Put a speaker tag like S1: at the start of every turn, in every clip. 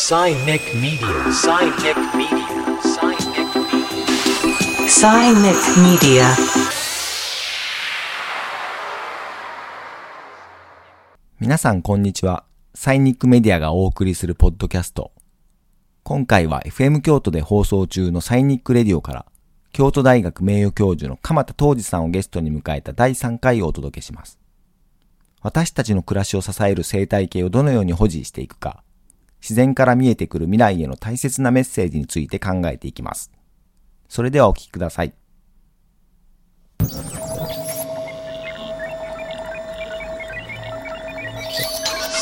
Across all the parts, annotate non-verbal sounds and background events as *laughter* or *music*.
S1: Cynic Media. Cynic Media. Cynic Media.
S2: Cynic Media.
S3: 皆さんこんにちは。サイニックメディアがお送りするポッドキャスト。今回は FM 京都で放送中のサイニックレディオから、京都大学名誉教授の鎌田東司さんをゲストに迎えた第3回をお届けします。私たちの暮らしを支える生態系をどのように保持していくか、自然から見えてくる未来への大切なメッセージについて考えていきます。それではお聞きください。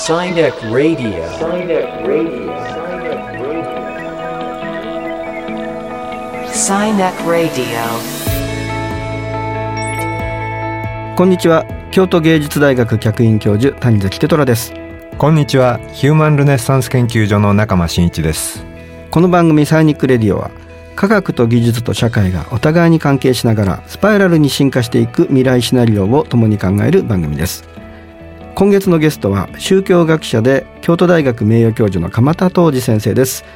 S1: Radio. Radio.
S2: Radio.
S4: こんにちは京都芸術大学客員教授谷崎テトラです
S5: こんにちは。ヒューマンルネッサンス研究所の中間真一です。
S4: この番組サイニックレディオは科学と技術と社会がお互いに関係しながらスパイラルに進化していく未来シナリオを共に考える番組です。今月のゲストは宗教学者で京都大学名誉教授の鎌田東司先生です。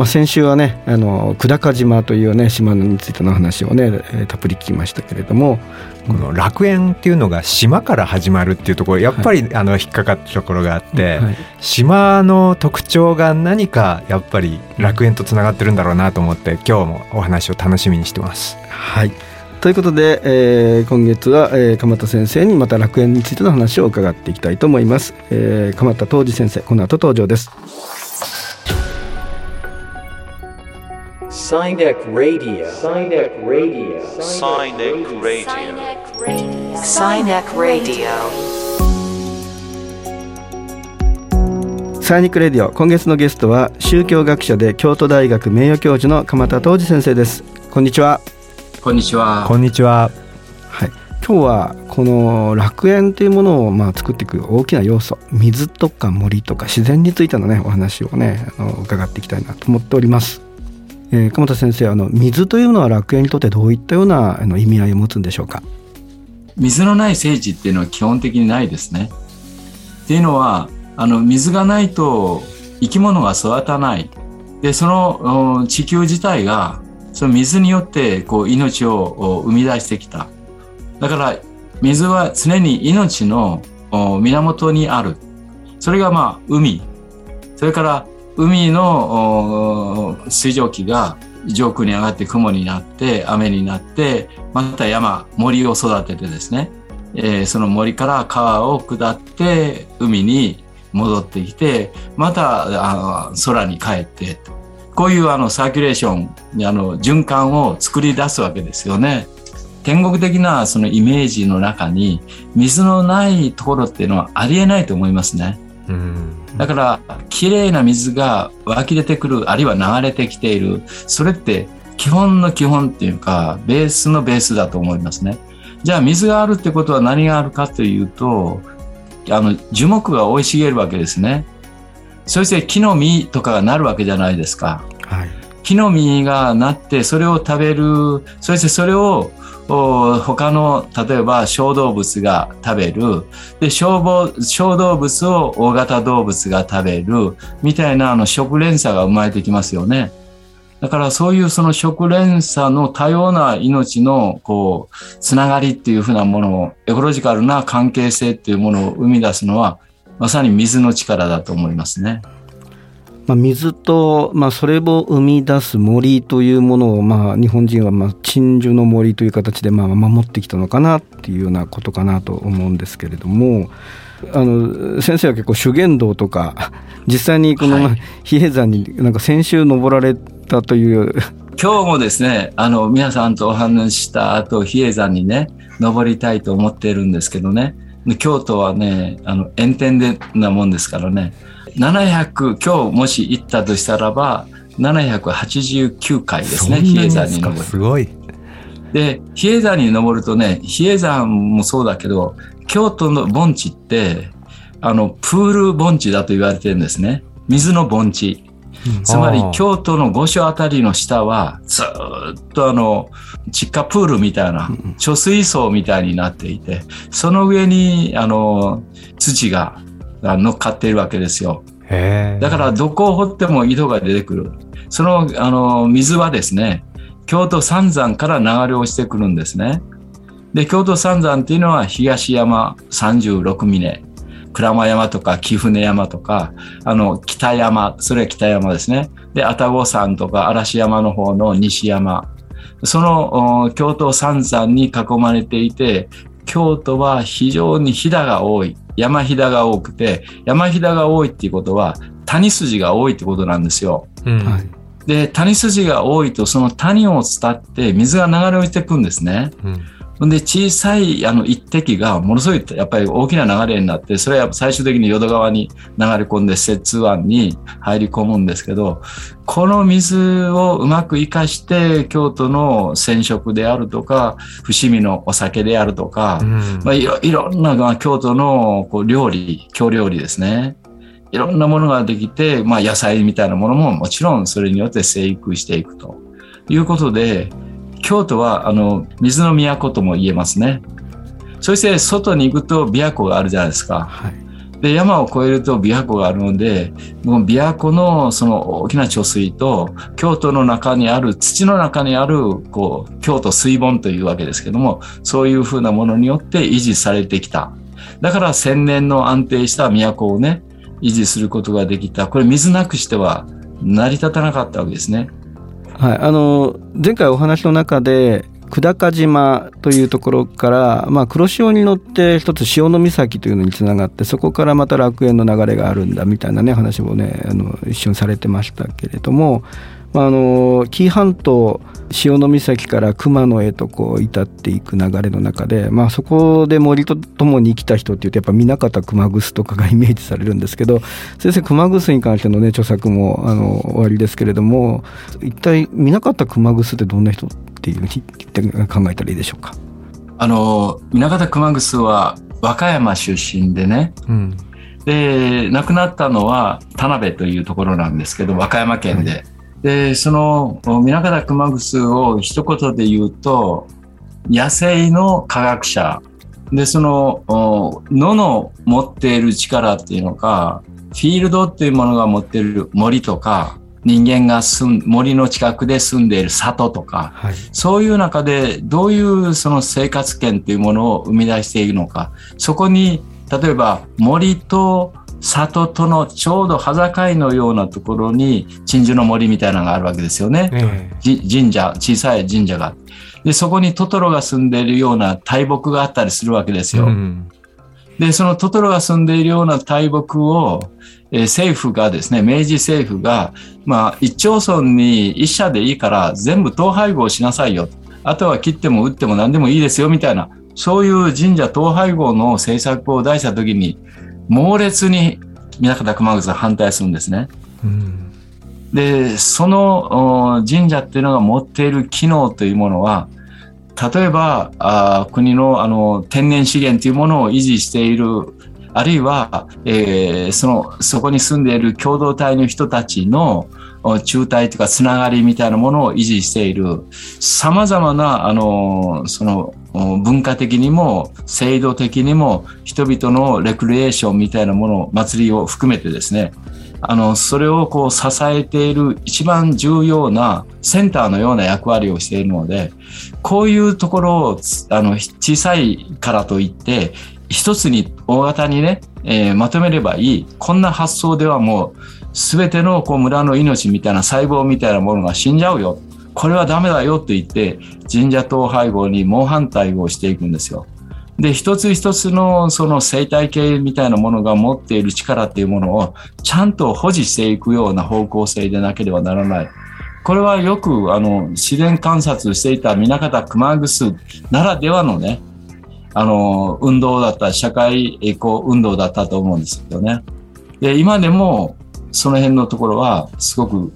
S4: まあ、先週はねあの久高島というね島についての話をね、えーたっぷり聞きましたけれども
S5: この楽園っていうのが島から始まるっていうところやっぱり、あの引っかかったところがあって、
S4: はい
S5: 島の特徴が何かやっぱり楽園とつながってるんだろうなと思って今日もお話を楽しみにしてます
S4: はい。ということで、えー今月は、えー鎌田先生にまた楽園についての話を伺っていきたいと思います。えー鎌田東司先生、この後登場です。
S1: Cynic Radio. Cynic Radio.
S6: Cynic Radio.
S2: Cynic Radio.
S4: サイニックレディオ、今月のゲストは宗教学者で京都大学名誉教授の鎌田東司先生です。こんにちは。
S7: こんにちは。
S5: こんにちは
S4: はい。今日はこの楽園というものをまあ作っていく大きな要素水とか森とか自然についてのねお話をねあの伺っていきたいなと思っております。えー、鎌田先生あの水というのは楽園にとってどういったようなあの意味合いを持つんでしょうか？
S7: 水のない聖地っていうのは基本的にないですね。っていうのは、あの、水がないと生き物が育たない。で、その地球自体が、その水によってこう命を生み出してきた。だから、水は常に命のお源にある。それがまあ、海。それから、海の水蒸気が上空に上がって雲になって雨になってまた山森を育ててですね、えーその森から川を下って海に戻ってきてまた空に帰ってこういうあのサーキュレーションあの循環を作り出すわけですよね。天国的なそのイメージの中に水のないところっていうのはありえないと思いますね。だから、きれいな水が湧き出てくる、あるいは流れてきている。それって基本の基本っていうか、ベースのベースだと思いますね。じゃあ水があるってことは何があるかというと、あの、樹木が生い茂るわけですね。そして木の実とかがなるわけじゃないですか。
S4: はい。
S7: 木の実がなってそれを食べるそしてそれを他の例えば小動物が食べるで小小動物を大型動物が食べるみたいなあの食連鎖が生まれてきますよね。だからそういうその食連鎖の多様な命のこうつながりっていうふうなものをエコロジカルな関係性っていうものを生み出すのはまさに水の力だと思いますね。
S4: まあ、水と、まあ、それを生み出す森というものを、まあ、日本人は、まあ、鎮守の森という形で、まあ、守ってきたのかなっていうようなことかなと思うんですけれどもあの先生は結構修験道とか実際にこの、
S7: はい。
S4: まあ比叡山になんか先週登られたという。
S7: 今日もですね、あの、皆さんとお話しした後、比叡山にね、登りたいと思っているんですけどね、京都はね、あの、炎天でなもんですからね、700、今日もし行ったとしたらば、789回ですね、比叡山に登る。
S5: すごい
S7: で、比叡山に登るとね、比叡山もそうだけど、京都の盆地って、あの、プール盆地だと言われてるんですね。水の盆地。つまり京都の御所あたりの下はずーっとあの地下プールみたいな貯水槽みたいになっていてその上にあの土があ乗っかっているわけですよ。だからどこを掘っても井戸が出てくる。そのあの水はですね、京都三山から流れ落ちてくるんですね。で、京都三山っていうのは東山36峰、鞍馬山とか貴船山とか、あの北山、それは北山ですね。で、愛宕山とか嵐山の方の西山。そのお京都三山に囲まれていて、京都は非常に飛騨が多い。山飛騨が多くて、山飛騨が多いっていうことは、谷筋が多いってことなんですよ。
S5: うん。
S4: はい
S7: で、谷筋が多いと、その谷を伝って水が流れ落ちてくんですね。
S5: うん。
S7: ほんで、小さいあの一滴がものすごいやっぱり大きな流れになって、それは最終的に淀川に流れ込んで摂津湾に入り込むんですけど、この水をうまく活かして、京都の染色であるとか、伏見のお酒であるとか、
S5: うん
S7: まあ、いろいろんな、まあ、京都のこう料理、京料理ですね。いろんなものができて、まあ、野菜みたいなものももちろんそれによって生育していくということで、京都はあの水の都とも言えますね。そして外に行くと琵琶湖があるじゃないですか。
S4: はい
S7: で、山を越えると琵琶湖があるので、もう琵琶湖のその大きな貯水と、京都の中にある、土の中にある、こう、京都水盆というわけですけども、そういうふうなものによって維持されてきた。だから千年の安定した都をね、維持することができた。これ水なくしては成り立たなかったわけですね。
S4: はい、あの前回お話の中で久高島というところから、まあ、黒潮に乗って一つ潮岬というのにつながってそこからまた楽園の流れがあるんだみたいなね話もねあの一瞬されてましたけれども、まあ、あの紀伊半島潮岬から熊野へとこう至っていく流れの中で、まあ、そこで森と共に生きた人っていうとやっぱ南方熊楠とかがイメージされるんですけど先生熊楠に関してのね著作もあの終わりですけれども一体南方熊楠ってどんな人っていうふうに考えたらいいでしょうか？
S7: あの、南方熊楠は和歌山出身でね、
S5: うん。
S7: で、亡くなったのは田辺というところなんですけど、和歌山県で。で、その南方熊楠を一言で言うと、野生の科学者。で、そのお野の持っている力っていうのか、フィールドっていうものが持っている森とか、人間が住ん森の近くで住んでいる里とか、
S5: はい。
S7: そういう中でどういうその生活圏というものを生み出しているのか、そこに例えば森と里とのちょうど端境のようなところに鎮守の森みたいなのがあるわけですよね。
S5: え
S7: じ神社、小さい神社が。で、そこにトトロが住んでいるような大木があったりするわけです
S5: え。
S7: よ。
S5: うん。
S7: で、そのトトロが住んでいるような大木を、えー政府がですね、明治政府が、まあ、一町村に一社でいいから全部統廃合しなさいよ。あとは切っても打っても何でもいいですよ、みたいな、そういう神社統廃合の政策を出したときに、猛烈に南方熊楠は反対するんですね。
S5: うん。
S7: で、その神社っていうのが持っている機能というものは、例えばあ国のあの天然資源というものを維持している、あるいは、えーそのそこに住んでいる共同体の人たちの中体というかつながりみたいなものを維持している、さまざまなあのその文化的にも制度的にも人々のレクリエーションみたいなもの、祭りを含めてですね、あの、それをこう支えている一番重要なセンターのような役割をしているので、こういうところをあの小さいからといって、一つに大型にね、えーまとめればいい。こんな発想ではもう、すべてのこう村の命みたいな細胞みたいなものが死んじゃうよ。これはダメだよと言って、神社統廃合に猛反対をしていくんですよ。で、一つ一つのその生態系みたいなものが持っている力っていうものをちゃんと保持していくような方向性でなければならない。これはよくあの自然観察していた南方熊楠ならではのね、あの運動だった、社会エコ運動だったと思うんですよね。で、今でもその辺のところはすごく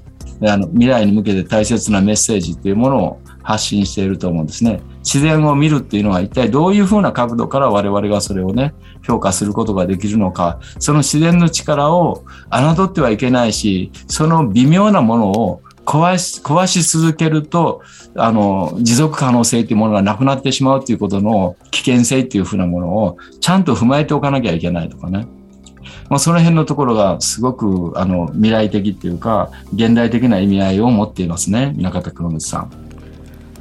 S7: あの未来に向けて大切なメッセージっていうものを発信していると思うんですね。自然を見るっていうのは一体どういうふうな角度から我々がそれをね、評価することができるのか、その自然の力を侮ってはいけないし、その微妙なものを壊し、壊し続けると、あの、持続可能性というものがなくなってしまうということの危険性っていうふうなものをちゃんと踏まえておかなきゃいけないとかね。まあ、その辺のところがすごくあの未来的っていうか現代的な意味合いを持っていますね南方熊口さん。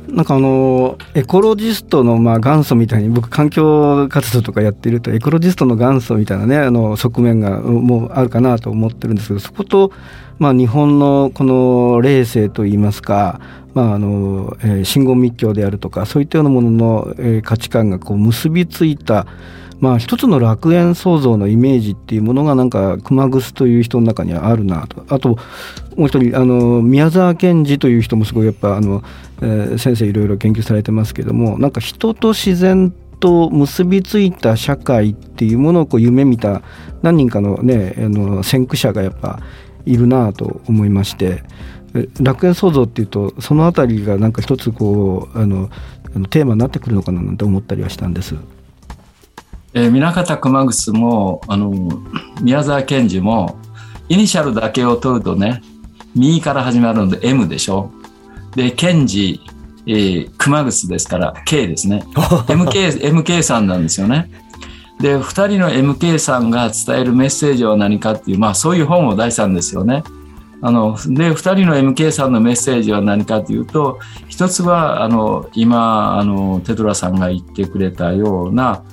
S4: なんかあのエコロジストのまあ元祖みたいに僕環境活動とかやってるとエコロジストの元祖みたいなねあの側面がもうあるかなと思ってるんですけどそことまあ日本のこの霊性といいますかまああのえー真言密教であるとかそういったようなもののえー価値観がこう結びついたまあ一つの楽園創造のイメージっていうものがなんか熊楠という人の中にはあるなとあともう一人あの宮沢賢治という人もすごいやっぱあの、えー先生いろいろ研究されてますけどもなんか人と自然と結びついた社会っていうものをこう夢見た何人かのねあの先駆者がやっぱいるなと思いまして楽園創造っていうとそのあたりがなんか一つこうあのテーマになってくるのかななんて思ったりはしたんです。
S7: えー、南方熊楠もあの宮沢賢治もイニシャルだけを取るとね右から始まるので M でしょ。で賢治、えー、熊楠ですから K ですね。*laughs* MK, MK さんなんですよね。で2人の MK さんが伝えるメッセージは何かっていうまあそういう本を出したんですよね。あので2人の MK さんのメッセージは何かというと一つはあの今あのテトラさんが言ってくれたような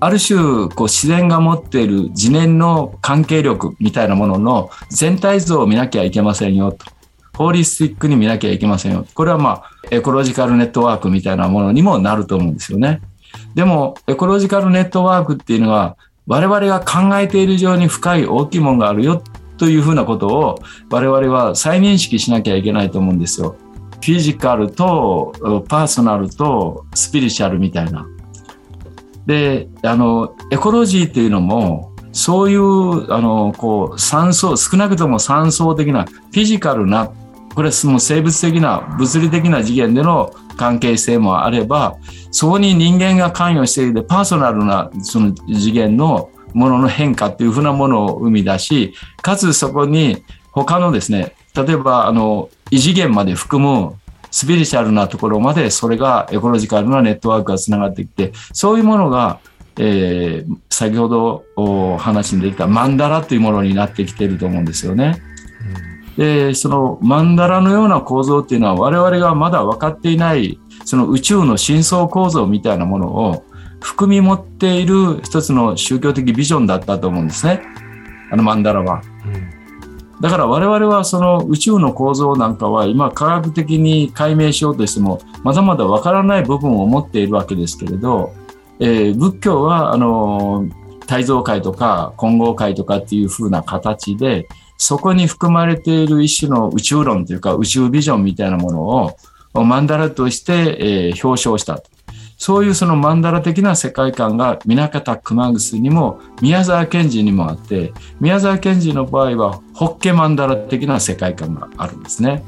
S7: ある種こう自然が持っている自然の関係力みたいなものの全体像を見なきゃいけませんよと。ホーリスティックに見なきゃいけませんよ。これはまあエコロジカルネットワークみたいなものにもなると思うんですよね。でもエコロジカルネットワークっていうのは我々が考えている以上に深い大きいものがあるよというふうなことを我々は再認識しなきゃいけないと思うんですよ。フィジカルとパーソナルとスピリチュアルみたいな。で、あの、エコロジーっていうのも、そういう、あの、こう、三層、少なくとも三層的な、フィジカルな、これはもう生物的な、物理的な次元での関係性もあれば、そこに人間が関与しているパーソナルな、その次元のものの変化っていうふうなものを生み出し、かつそこに他のですね、例えば、あの、異次元まで含むスピリチュアルなところまでそれがエコロジカルなネットワークがつながってきて、そういうものが、えー先ほどお話に出てきたマンダラというものになってきていると思うんですよね。で、そのマンダラのような構造っていうのは我々がまだ分かっていないその宇宙の深層構造みたいなものを含み持っている一つの宗教的ビジョンだったと思うんですね。あのマンダラは。だから我々はその宇宙の構造なんかは今科学的に解明しようとしてもまだまだわからない部分を持っているわけですけれど、えー仏教はあの大蔵会とか金剛会とかっていう風な形でそこに含まれている一種の宇宙論というか宇宙ビジョンみたいなものをマンダラとして、えー表彰したと。そういうそのマンダラ的な世界観が南方熊楠にも宮沢賢治にもあって宮沢賢治の場合はホッケマンダラ的な世界観があるんですね。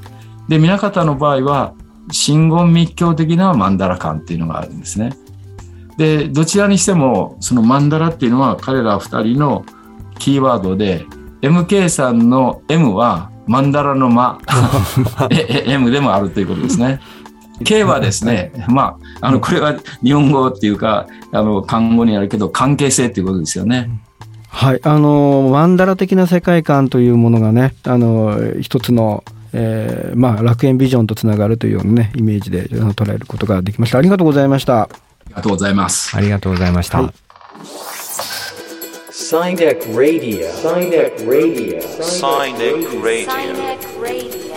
S7: で南方の場合は真言密教的なマンダラ感っていうのがあるんですね。でどちらにしてもそのマンダラっていうのは彼ら二人のキーワードで MK さんの M はマンダラの間 *laughs* ええ M でもあるということですね。K はですね、まあ、あの、これは日本語っていうか、あの、漢語にあるけど、関係性っていうことですよね。
S4: はい、あのマンダラ的な世界観というものがね、あの一つの、えーまあ、楽園ビジョンとつながるというようなね、イメージであの捉えることができました。ありがとうございました。
S7: ありがとうございます。
S5: ありがとうございました。
S4: はい
S1: Sinek Radio. Sinek Radio.
S6: Sinek Radio.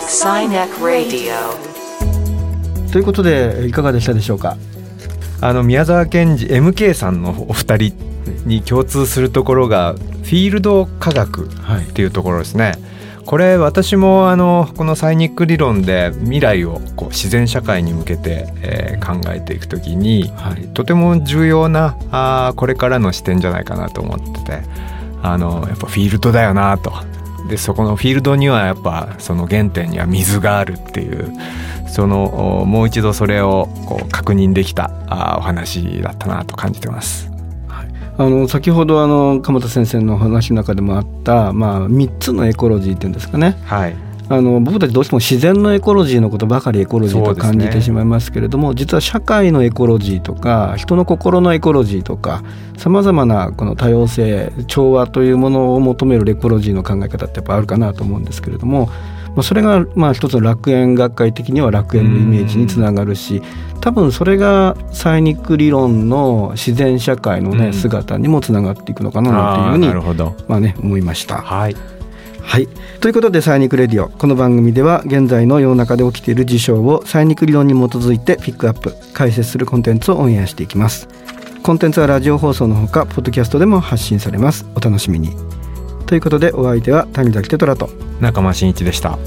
S2: Sinek Radio.
S4: ということで、いかがでしたでしょうか？
S5: あの宮沢賢治 MK さんのお二人に共通するところがフィールド科学
S4: はい
S5: っていうところですね。これ私もあのこのサイニック理論で未来をこう自然社会に向けて、えー考えていくときに、
S4: はい
S5: とても重要なあーこれからの視点じゃないかなと思っててあのやっぱフィールドだよなとでそこのフィールドにはやっぱその原点には水があるっていうそのおもう一度それをこう確認できたお話だったなと感じてます。
S4: あの先ほどあの鎌田先生の話の中でもあった、まあ、3つのエコロジーっていうんですかね。
S5: はい、
S4: あの僕たちどうしても自然のエコロジーのことばかりエコロジーと感じてしまいますけれども、実は社会のエコロジーとか人の心のエコロジーとかさまざまなこの多様性調和というものを求めるエコロジーの考え方ってやっぱあるかなと思うんですけれども、まあ、それがまあ一つの楽園学会的には楽園のイメージにつながるし多分それが SINIC 理論の自然社会のね、
S5: うん。
S4: 姿にもつながっていくのかななんていうふうにまあね思いました。
S5: はい
S4: はい。ということで、 SINIC RADIO。この番組では、現在の世の中で起きている事象を SINIC 理論に基づいてピックアップ、解説するコンテンツをオンエアしていきます。コンテンツはラジオ放送のほか、ポッドキャストでも発信されます。お楽しみに。ということで、お相手は谷崎テトラと。
S5: 仲間真一でした